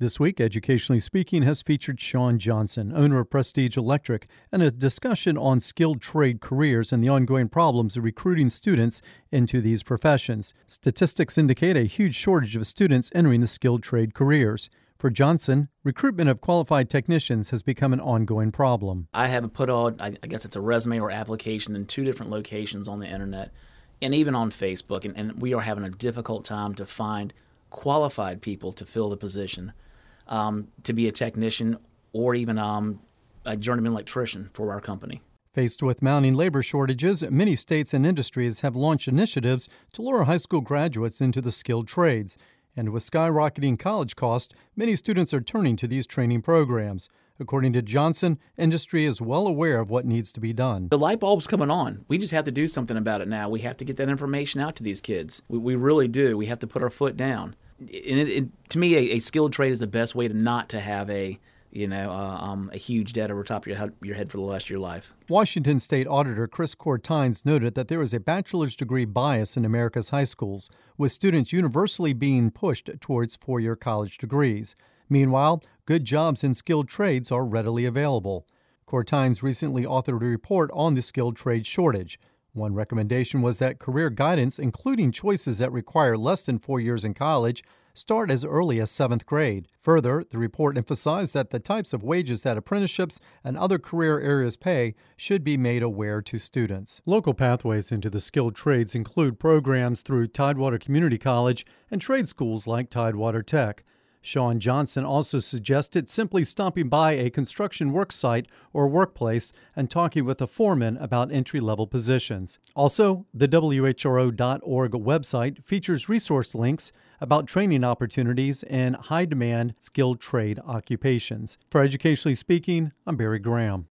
This week, Educationally Speaking has featured Shawn Johnson, owner of Prestige Electric, and a discussion on skilled trade careers and the ongoing problems of recruiting students into these professions. Statistics indicate a huge shortage of students entering the skilled trade careers. For Johnson, recruitment of qualified technicians has become an ongoing problem. I have put on, I guess it's a resume or application in two different locations on the internet and even on Facebook, and, and we are having a difficult time to find qualified people to fill the position um, to be a technician or even um, a journeyman electrician for our company. Faced with mounting labor shortages, many states and industries have launched initiatives to lure high school graduates into the skilled trades. And with skyrocketing college costs, many students are turning to these training programs. According to Johnson, industry is well aware of what needs to be done. The light bulb's coming on. We just have to do something about it now. We have to get that information out to these kids. We, we really do. We have to put our foot down it, it, to me, a, a, skilled trade is the best way to not to have a you know uh, um, a huge debt over top of your head, your head for the rest of your life. Washington State Auditor Chris Cortines noted that there is a bachelor's degree bias in America's high schools, with students universally being pushed towards four-year college degrees. Meanwhile, good jobs in skilled trades are readily available. Cortines recently authored a report on the skilled trade shortage. One recommendation was that career guidance, including choices that require less than four years in college, start as early as seventh grade. Further, the report emphasized that the types of wages that apprenticeships and other career areas pay should be made aware to students. Local pathways into the skilled trades include programs through Tidewater Community College and trade schools like Tidewater Tech. Shawn Johnson also suggested simply stopping by a construction work site or workplace and talking with a foreman about entry level positions. Also, the WHRO.org website features resource links about training opportunities in high demand skilled trade occupations. For Educationally Speaking, I'm Barry Graham.